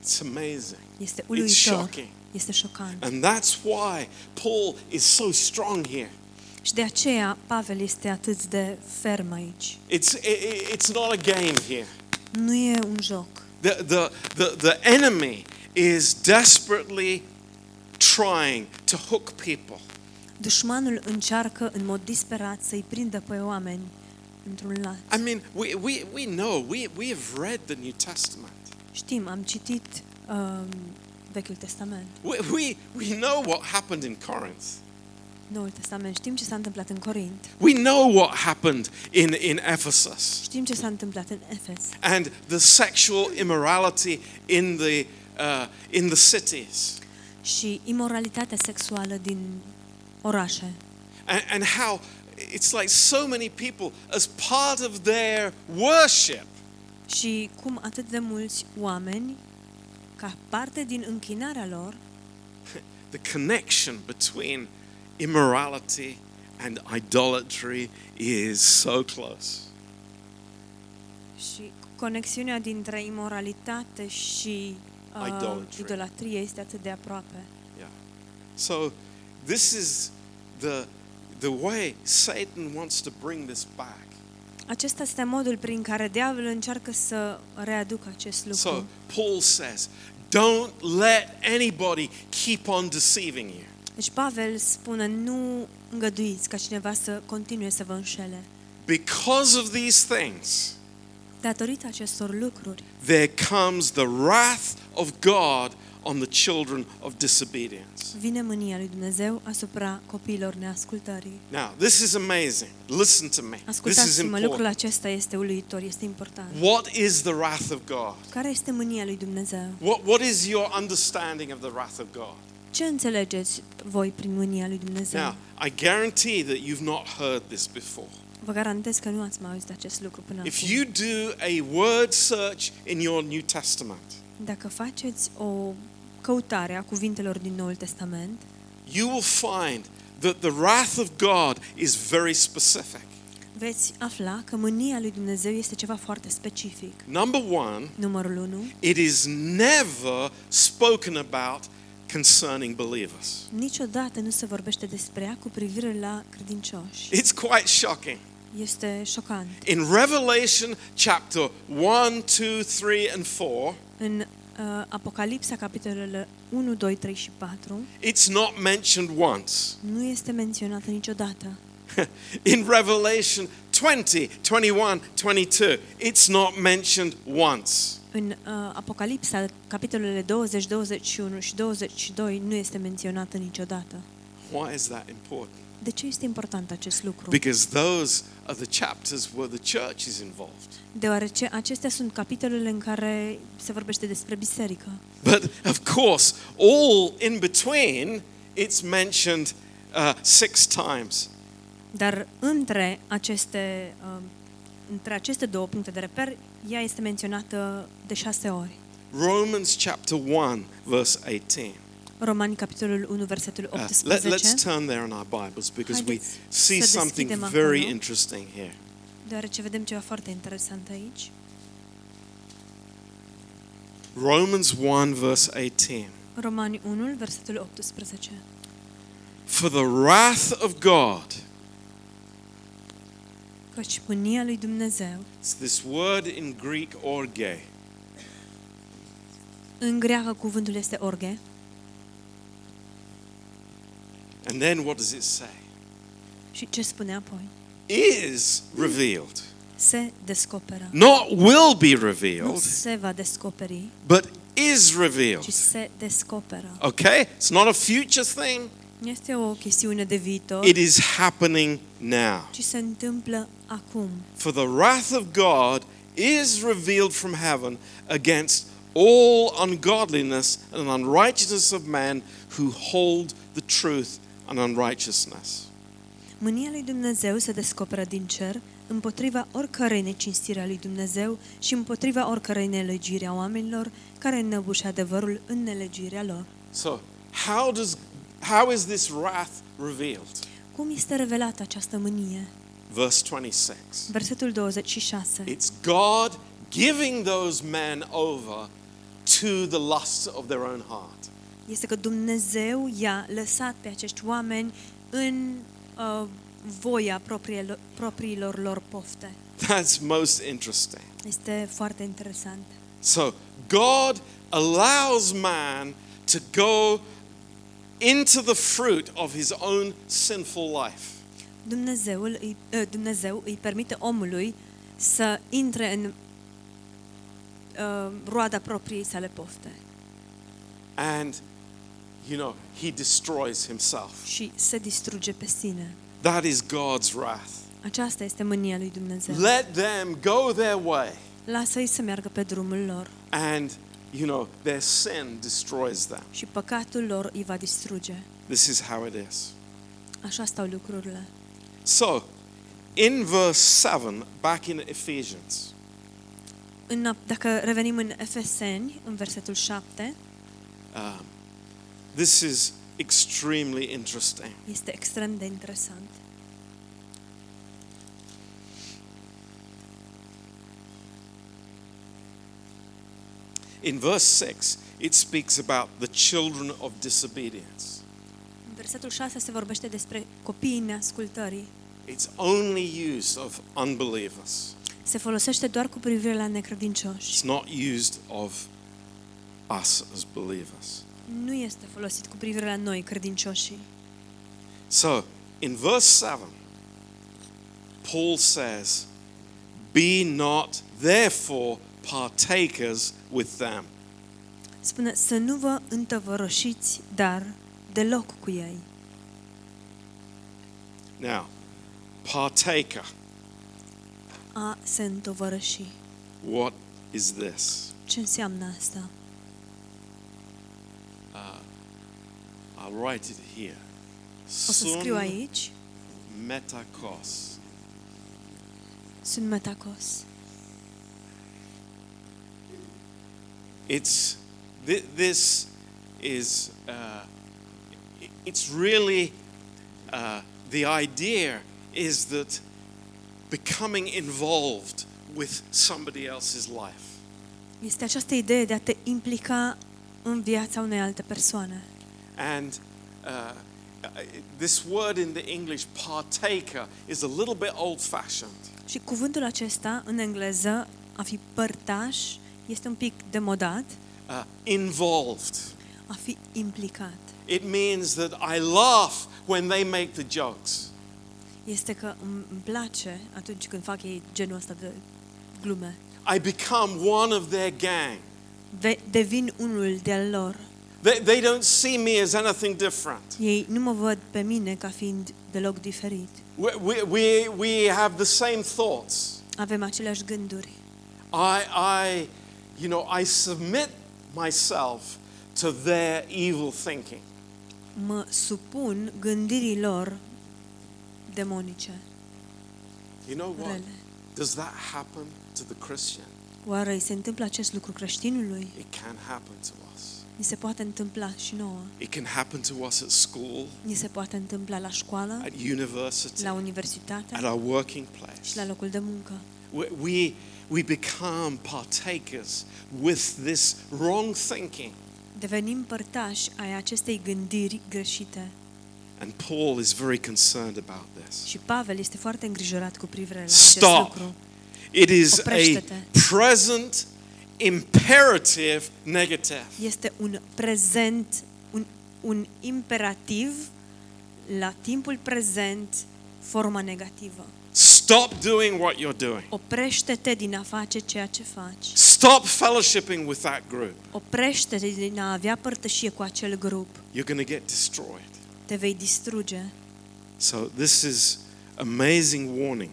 It's amazing. Este It's uluitor, shocking. este șocant. And that's why Paul is so strong here. Și de aceea Pavel este atât de ferm aici. It's, i- i- it's not a game here. Nu e un joc. The, the, the, the enemy is desperately trying to hook people. Dușmanul încearcă în mod disperat să-i prindă pe oameni într-un lat. I mean, we, we, we know, we, we have read the New Testament. Știm, am citit um, Vechiul Testament, We, we, we know what happened in Corinth. Noul Testament, știm ce s-a întâmplat în Corint, We know what happened in, in Ephesus. Știm ce s-a întâmplat în Efes. And the sexual immorality in the, uh, in the cities. Și imoralitatea sexuală din orașe. and, and how it's like so many people, as part of their worship, Și cum atât de mulți oameni, ca parte din închinarea lor, the connection between immorality and idolatry is so close. și conexiunea dintre imoralitate și uh, Idolatry. idolatrie este atât de aproape. Yeah. So this is the the way Satan wants to bring this back. Acesta este modul prin care diavolul încearcă să readucă acest lucru. So Paul says, don't let anybody keep on deceiving you. Deci Pavel spune, nu îngăduiți ca cineva să continue să vă înșele. Because of these things, Datorită acestor lucruri, there comes the wrath of God on the children of disobedience. vine mânia lui Dumnezeu asupra copiilor neascultării. Now, this is amazing. Listen to me. This is Ascultați-mă, lucrul important. acesta este uluitor, este important. What is the wrath of God? Care este mânia lui Dumnezeu? What, what is your understanding of the wrath of God? Ce înțelegeți voi prin mânia lui Dumnezeu? Now, I guarantee that you've not heard this before. Vă garantez că nu ați mai auzit acest lucru până If acum. you do a word search in your New Testament, Dacă faceți o căutare a cuvintelor din Noul Testament, you will find that the wrath of God is very specific. veți afla că mânia lui Dumnezeu este ceva foarte specific. Number one, Numărul 1. it is never spoken about concerning believers. Niciodată nu se vorbește despre ea cu privire la credincioși. It's quite shocking. Este șocant. In Revelation chapter 1, 2, 3, and 4, În uh, Apocalipsa, capitolele 1, 2, 3 și 4, it's not mentioned once. nu este menționată niciodată. In Revelation 20, 21, 22, it's not mentioned once. În uh, Apocalipsa, capitolele 20, 21 și 22, nu este menționată niciodată. Why is that important? De ce este important acest lucru? Because those are the chapters where the church is involved. Deoarece acestea sunt capitolele în care se vorbește despre biserică. But of course, all in between, it's mentioned uh, six times. Dar între aceste, uh, între aceste două puncte de reper, ea este menționată de șase ori. Romans chapter 1, verse 18. Romani, capitolul 1, versetul Uh, 18. let, let's turn there in our Bibles because we Haideți see să something deschidem very acolo. interesting here. Deoarece vedem ceva foarte interesant aici. Romans 1, verse 18. Romani 1, versetul 18. For the wrath of God, Căci mânia lui Dumnezeu, it's this word in Greek, orge. în greacă cuvântul este orge, And then what does it say? și ce spune apoi? Is revealed. Se descoperă. Not will be Nu revealed, se va descoperi, but is revealed. ci se descoperă. Okay? It's not a future thing, Nu este o chestiune de viitor, it is happening now. ci se întâmplă acum. For the wrath of God is revealed from heaven against all ungodliness and unrighteousness of men who hold the truth and unrighteousness. Mânia lui Dumnezeu se descoperă din cer împotriva oricărei necinstire a lui Dumnezeu și împotriva oricărei nelegiri a oamenilor care înnăbușe adevărul în nelegirea lor. So, how does how is this wrath revealed? Cum este revelată această mânie? Verse 26. Versetul 26. It's God giving those men over to the lusts of their own heart. Este că Dumnezeu i-a lăsat pe acești oameni în uh, voia propriilor, propriilor lor pofte. That's most interesting. Este foarte interesant. So, God allows man to go into the fruit of his own sinful life. Dumnezeul îi, uh, Dumnezeu îi permite omului să intre în uh, roada propriei sale pofte And, you know, he destroys himself. și se distruge pe sine. That is God's wrath. Aceasta este mânia lui Dumnezeu. Let them go their way. Lasă-i să meargă pe drumul lor And, you know, their sin destroys them. și păcatul lor îi va distruge. This is how it is. Așa stau lucrurile. So, in verse 7, back in Ephesians, În, dacă revenim în Efeseni, în versetul 7, um, this is extremely interesting. este extrem de interesant. In verse 6, it speaks about the children of disobedience. În versetul 6 se vorbește despre copiii neascultării. It's only used of unbelievers. Se folosește doar cu privire la necredincioși. It's not used of us as believers. Nu este folosit cu privire la noi, credincioșii. So, in verse 7, Paul says, Be not therefore partakers with them. Spune să nu vă întăvărășiți, dar deloc cu ei. Now, partaker, A se întovărăși. what is this? Ce înseamnă asta? I'll write it here. O să scriu aici. metakos. Sunt metacos. It's thi- this is uh, it's really uh, the idea is that becoming involved with somebody else's life. Este această idee de a te implica în viața unei alte persoane. And uh, this word in the English, partaker, is a little bit old fashioned. Și cuvântul acesta, în engleză, a fi părtaș, este un pic demodat, Uh, involved. a fi implicat. It means that I laugh when they make the jokes. Este că îmi îmi place atunci când fac ei genul ăsta de glume. I become one of their gang. Ve- devin unul de-al lor. They, they don't see me as anything different. Ei nu mă văd pe mine ca fiind deloc diferit. We, we, we, we have the same thoughts. Avem aceleași gânduri. I, I, you know, I submit myself to their evil thinking. Mă supun gândirii lor demonice, You know what? rele. Does that happen to the Christian? Oare îi se întâmplă acest lucru creștinului? It can happen to us. Ni se poate întâmpla și nouă. It can happen to us at school, Ni se poate întâmpla la școală, at university, la universitate at our working și place. la locul de muncă. We, we, we become partakers with this wrong thinking. Devenim părtași ai acestei gândiri greșite. And Paul is very concerned about this. Și Pavel este foarte îngrijorat cu privire la acest Stop. lucru. It is a Oprește-te. present imperative negative. Este un prezent, un, un imperativ la timpul prezent, forma negativă. Stop doing what you're doing. Oprește-te din a face ceea ce faci. Stop fellowshipping with that group. Oprește-te din a avea părtășie cu acel grup. You're going to get destroyed. Te vei distruge. So this is amazing warning.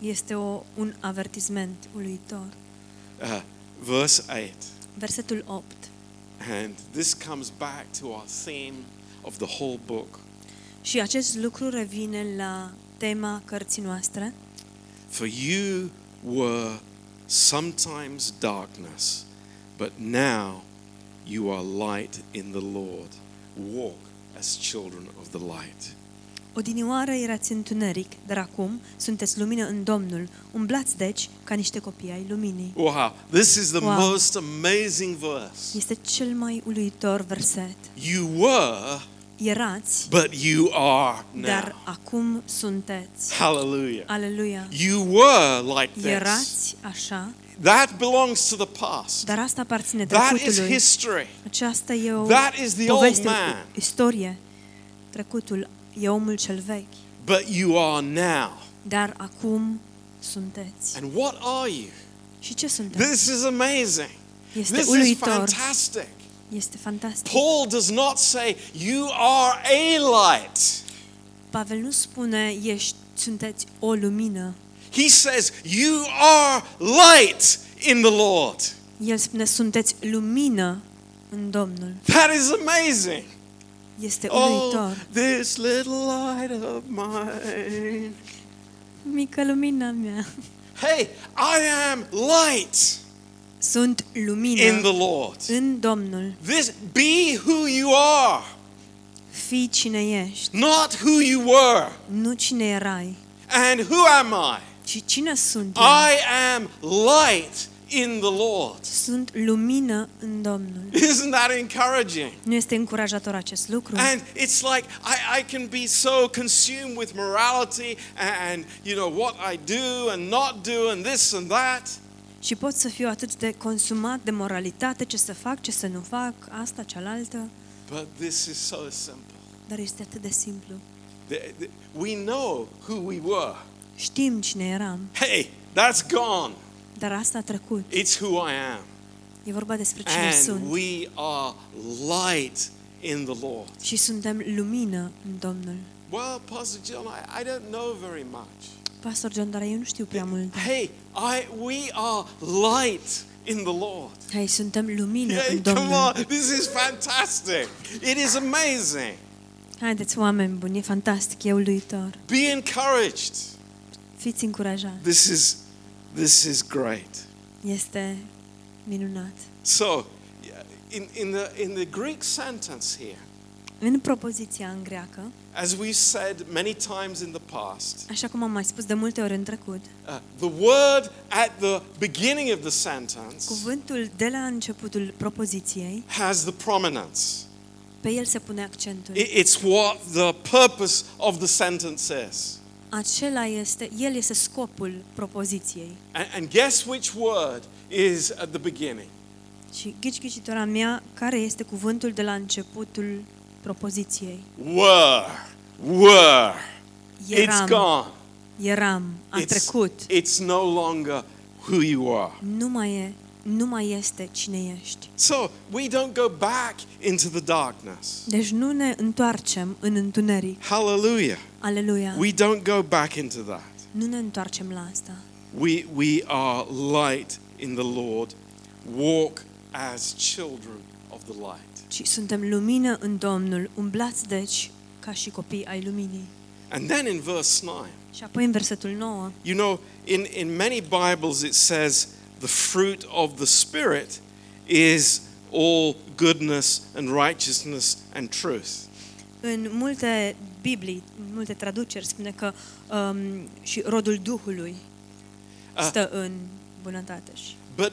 Este o, un avertisment uluitor. Uh, verse 8. Versetul 8. And this comes back to our theme of the whole book. Și acest lucru revine la tema cărții noastre. For you were sometimes darkness, but now you are light in the Lord. Walk as children of the light. Odinioară erați întuneric, dar acum sunteți lumină în Domnul. Umblați deci ca niște copii ai luminii. Wow, this is the Wow. most amazing verse. Este cel mai uluitor verset. You were, Erați, but you are now. dar acum sunteți. Hallelujah. Aleluia. You were like this. Erați așa, That belongs to the past. dar asta aparține That is trecutului. history. Aceasta e o That is the old poveste, man. istorie. Trecutul e omul cel vechi, But you are now. dar acum sunteți. And what are you? Și ce sunteți? This is amazing. Este This is uluitor, fantastic. este fantastic. Paul does not say, You are a light. Pavel nu spune ești, sunteți o lumină. He says, You are light in the Lord. El spune sunteți lumină în Domnul. That is amazing. Este Oh, uluitor. this little light of mine. Mică lumina mea. Hey, I am light Sunt lumină in the Lord. în Domnul. This be who you are, Fii cine ești, not who you were. nu cine erai, And who am I? ci cine sunt eu. I am light in the Lord. Sunt lumină în Domnul. Isn't that encouraging? Nu este încurajator acest lucru? And it's like I, I can be so consumed with morality and, you know what I do and not do and this and that. Și pot să fiu atât de consumat de moralitate, ce să fac, ce să nu fac, asta, cealaltă, But this is so simple. dar este atât de simplu. The- the- We know who we were. Știm cine eram, Hey, that's gone. Dar asta a trecut. It's who I am. E vorba despre cine And sunt. we are light in the Lord. Și suntem lumină în Domnul. Well, Pastor John, I, I don't know very much. Pastor John, dar eu nu știu prea multe. Hey, I, we are light in the Lord. Hai, suntem lumină Hey, în come Domnul. on, this is fantastic. It is amazing. Haideți, oameni buni, e fantastic, e uluitor. Be encouraged. Fiți încurajați. This is this is great. Este minunat. So, yeah, in, in the in the Greek sentence here, În propoziția în greacă, as we've said many times in the past, așa cum am mai spus de multe ori în trecut, uh, the word at the beginning of the sentence cuvântul de la începutul propoziției, has the prominence. pe el se pune accentul. I- It's what the purpose of the sentence is. Acela este, el este scopul propoziției. And, and guess which word is at the beginning? Și ghici ghicitora mea, care este cuvântul de la începutul propoziției? Were. Were. It's Eram, gone. eram, a It's, trecut. it's no longer who you are. Nu mai e, nu mai este cine ești. So we don't go back into the darkness. Deci nu ne întoarcem în întuneric. Hallelujah. Aleluia. We don't go back into that. Nu ne întoarcem la asta. We, we are light in the Lord. Walk as children of the light. Ci suntem lumină în Domnul. Umblați deci ca și copii ai luminii. And then in verse 9, Și apoi în versetul 9, you know, in, in many Bibles it says the fruit of the Spirit is all goodness and righteousness and truth. în multe Biblii, în multe traduceri spune că um, și rodul Duhului Ah. stă în bunătate. Și But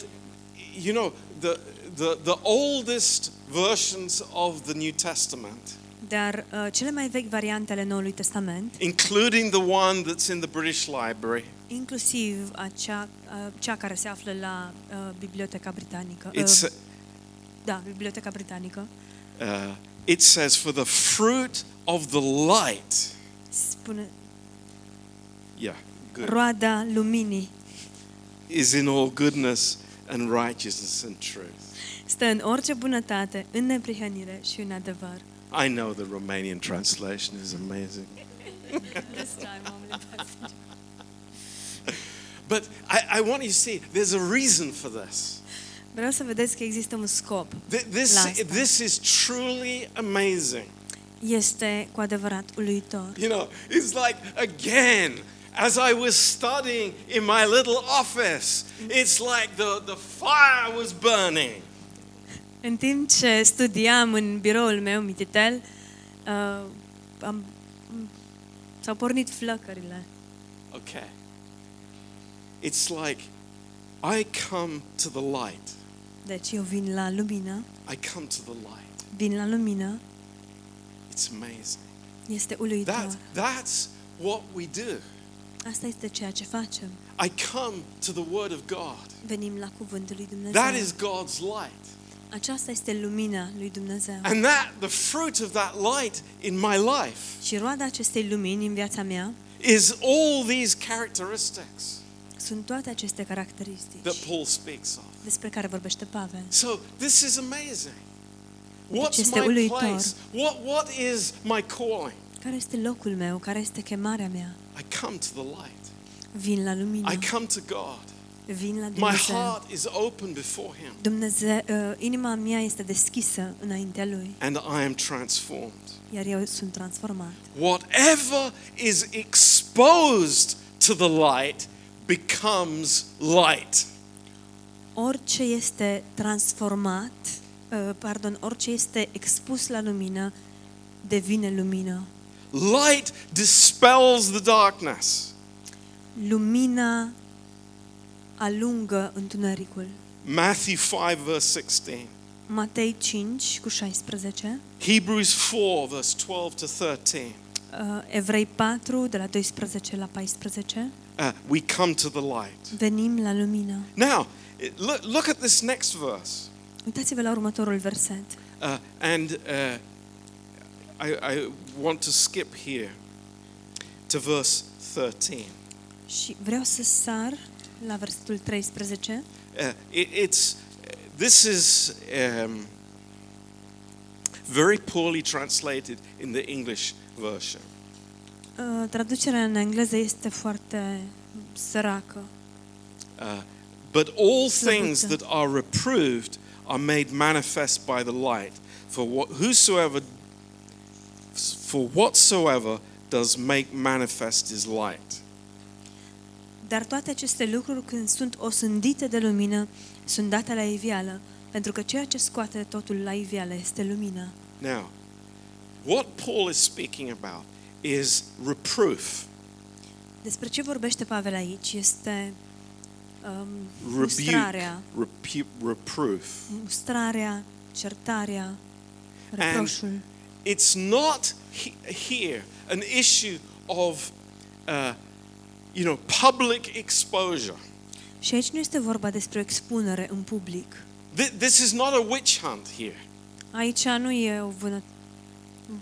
you know, the, the, the oldest versions of the New Testament, Dar uh, cele mai vechi variante ale Noului Testament, including the one that's in the British Library, inclusiv acea, uh, cea care se află la uh, Biblioteca Britanică, it's, uh, da, Biblioteca Britanică, uh, it says, For the fruit of the light, spune yeah, good, roada luminii is in all goodness and righteousness and truth. stă în orice bunătate, în neprihănire și în adevăr. I know the Romanian translation is amazing. This time, pastor. But I, I want you to see there's a reason for this. Vreau să vedeți că există un scop. This, this is truly amazing. Este cu adevărat uluitor. You know, it's like, again, as I was studying in my little office, it's like the, the fire was burning. În timp ce studiam în biroul meu, Mititel, uh, am, m- s-au pornit flăcările. Okay. It's like I come to the light. Deci eu vin la lumină, I come to the light. vin la lumină, It's amazing. este That, uluitor. that's what we do. Asta este ceea ce facem. I come to the Word of God. Venim la cuvântul lui Dumnezeu. That is God's light. Aceasta este lumina lui Dumnezeu. And that, the fruit of that light in my life Și roada acestei lumini în viața mea is all these characteristics sunt toate aceste caracteristici that Paul speaks of. despre care vorbește Pavel. So this is amazing. What's este my uluitor. place? What, what is my calling? Care este locul meu? Care este chemarea mea? I come to the light. Vin la lumină. I come to God. Vin la My Dumnezeu. heart is open before Him, Dumnezeu, uh, inima mea este deschisă înaintea Lui, and I am transformed. iar eu sunt transformat. Whatever is exposed to the light becomes light. Orice este transformat, uh, pardon, orice este expus la lumină, devine lumină. Light dispels the darkness. Lumina alungă întunericul. Matthew 5, verse 16. Matei 5 cu 16, Hebrews 4, verse 12 to 13. uh, Evrei 4 de la 12 la 14, Uh, we come to the light. venim la lumină. Now, it- look, look at this next verse. Uitați-vă la următorul verset. Uh, and uh, I, I want to skip here to verse 13. Și vreau să sar la versetul 13. Uh, it, it's, this is um, very poorly translated in the English version. Uh, Traducerea în engleză este foarte săracă. Uh, but all things Slăbuță. that are reproved are made manifest by the light. For what, whosoever, for whatsoever does make manifest is light. Dar toate aceste lucruri, când sunt osândite de lumină, sunt date la iveală, pentru că ceea ce scoate totul la iveală este lumina. Now, what Paul is speaking about is reproof, Despre ce vorbește Pavel aici este um, rebuke, mustrarea, repu- reproof. mustrarea, certarea, reproșul. It's not he- here an issue of, uh, you know, public exposure. Și aici nu este vorba despre o expunere în public. Th- This is not a witch hunt here, Aici nu e o vână,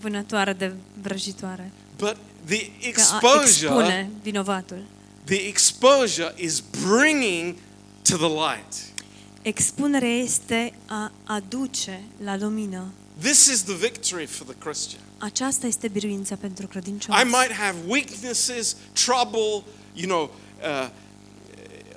vânătoare de vrăjitoare. but the Că a exposure, expune vinovatul. The exposure is bringing to the light. Expunerea este a aduce la lumină. This is the victory for the Christian. Aceasta este biruința pentru credincios. I might have weaknesses, trouble, you know, uh,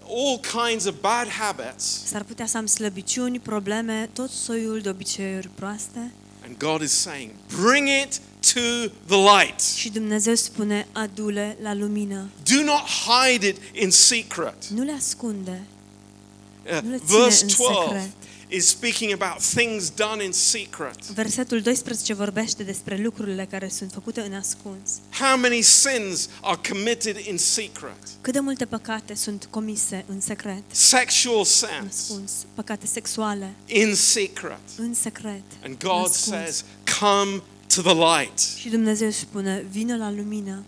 all kinds of bad habits, S-ar putea să am slăbiciuni, probleme, tot soiul de obiceiuri proaste and God is saying, bring it to the light. și Dumnezeu spune adule la lumină. Do not hide it in secret. Nu le ascunde. Uh, Nu le ține verse în 12 secret. Is speaking about things done in secret. Versetul 12 vorbește despre lucrurile care sunt făcute în ascuns. How many sins are committed in secret? Cât de multe păcate sunt comise în secret, Sexual în sins ascuns, păcate sexuale, in secret. în secret. And în God ascuns. says, come to the light. Și Dumnezeu spune, vină la lumină.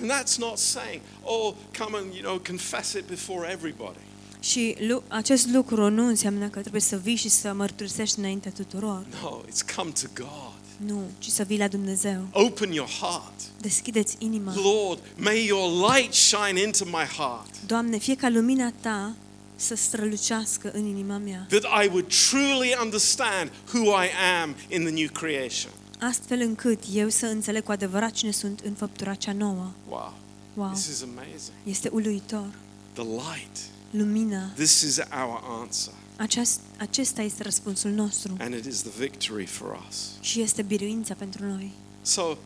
And that's not saying, oh, come and, you know, confess it before everybody. Și lu- acest lucru nu înseamnă că trebuie să vii și să mărturisești înainte tuturor. No, it's come to God. Nu, ci să vii la Dumnezeu. Open your heart. Deschideți inima. Lord, may your light shine into my heart Doamne, fie ca lumina Ta să strălucească în inima mea, that I would truly understand who I am in the new creation. astfel încât eu să înțeleg cu adevărat cine sunt în făptura cea nouă. Wow. Wow, This is amazing. este uluitor. The light. Lumina. This is our answer. Aceast, acesta este răspunsul nostru And it is the victory for us. și este biruința pentru noi. So,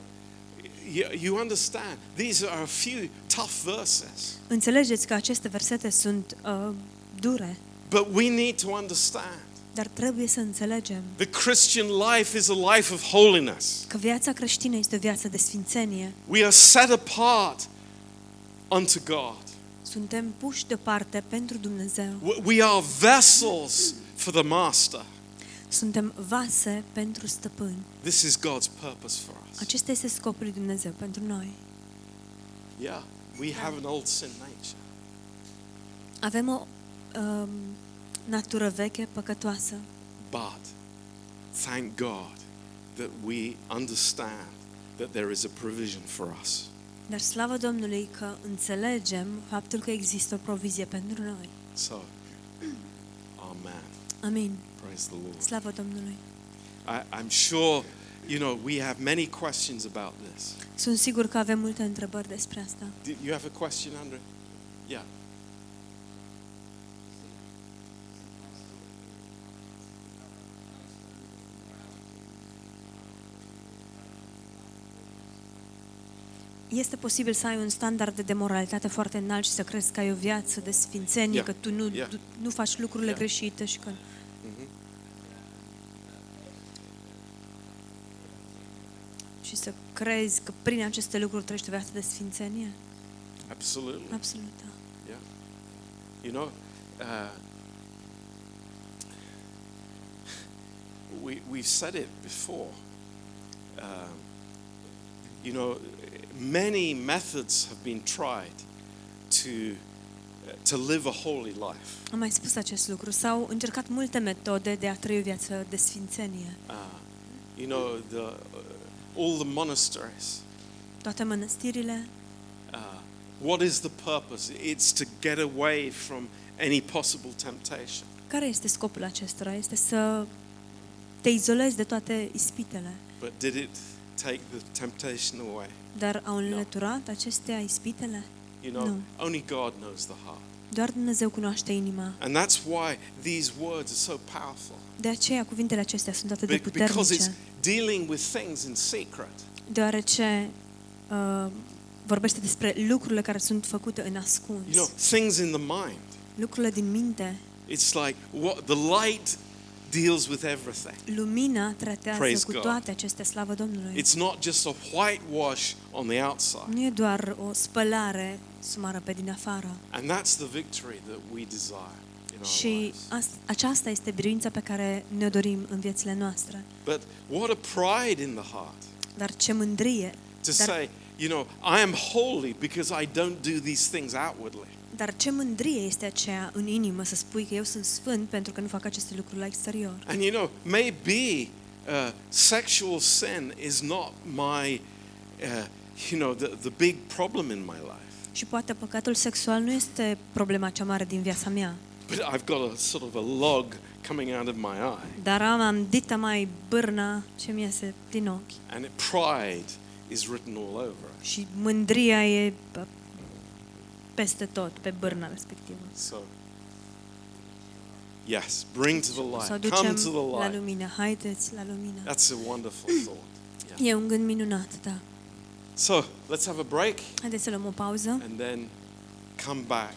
you, you understand, these are a few tough verses. Înțelegeți că aceste versete sunt uh, dure, But we need to understand dar trebuie să înțelegem the Christian life is a life of holiness. că viața creștină este o viață de sfințenie. We are set apart unto God. Suntem puși deoparte pentru Dumnezeu. We- We are vessels for the Master. Suntem vase pentru stăpâni. This is God's purpose for us. Acesta este scopul lui Dumnezeu pentru noi. Yeah, we have an old sin nature. Avem o um, natură veche, păcătoasă, But thank God that we understand that there is a provision for us. Dar slavă Domnului că înțelegem faptul că există o provizie pentru noi. So, Amen. Amin. Praise the Lord. Slavă Domnului. I, I'm sure, you know, we have many questions about this. Sunt sigur că avem multe întrebări despre asta. Do you have a question, Andre? Yeah. Este posibil să ai un standard de moralitate foarte înalt și să crezi că ai o viață de sfințenie, Yeah. că tu nu, Yeah. tu nu faci lucrurile Yeah. greșite și că... Mhm. Și să crezi că prin aceste lucruri trăiești o viață de sfințenie? Absolutely. Absolut, da. Yeah. You know, uh, we, we've said it before. Um, you know, many methods have been tried to, uh, to live a holy life. Am mai spus acest lucru. S-au încercat multe metode de a trăi o viață de sfințenie. Uh, you know, the, uh, all the monasteries. Toate mănăstirile, Uh, what is the purpose? It's to get away from any possible temptation. care este scopul acestora? Este să te izolezi de toate ispitele. But did it take the temptation away? Dar au înlăturat acestea ispitele? You know, No. only God knows the heart. Doar Dumnezeu cunoaște inima. And that's why these words are so powerful. De aceea cuvintele acestea sunt atât de Be- Because it's puternice. dealing with things in secret. Deoarece uh, vorbește despre lucrurile care sunt făcute în ascuns. You know, things in the mind. Lucrurile din minte. It's like what the light deals with everything. Lumina tratează Praise cu God. toate aceste slavă Domnului. It's not just a whitewash on the outside. Nu e doar o spălare sumară pe din afară. And that's the victory that we desire in our Și lives. ast- aceasta este biruința pe care ne dorim în viețile noastre. But what a pride in the heart Dar ce mândrie, to Dar- say, you know, I am holy because I don't do these things outwardly. Dar ce mândrie este aceea în inimă să spui că eu sunt sfânt pentru că nu fac aceste lucruri la exterior. And you know, maybe uh, sexual sin is not my, uh, you know, the, the big problem in my life. Și poate păcatul sexual nu este problema cea mare din viața mea, But I've got a sort of a log coming out of my eye. dar am, am dita mai bârna ce mi iese din ochi. And it, pride is written all over it. Și mândria e bă, peste tot, pe bârna respectivă. So, yes, bring to the Să o light. Come ducem to the la light. lumină. Haideți la lumină. That's a wonderful thought. Yeah. E un gând minunat, da. So, let's have a break Haideți să luăm o pauză and then come back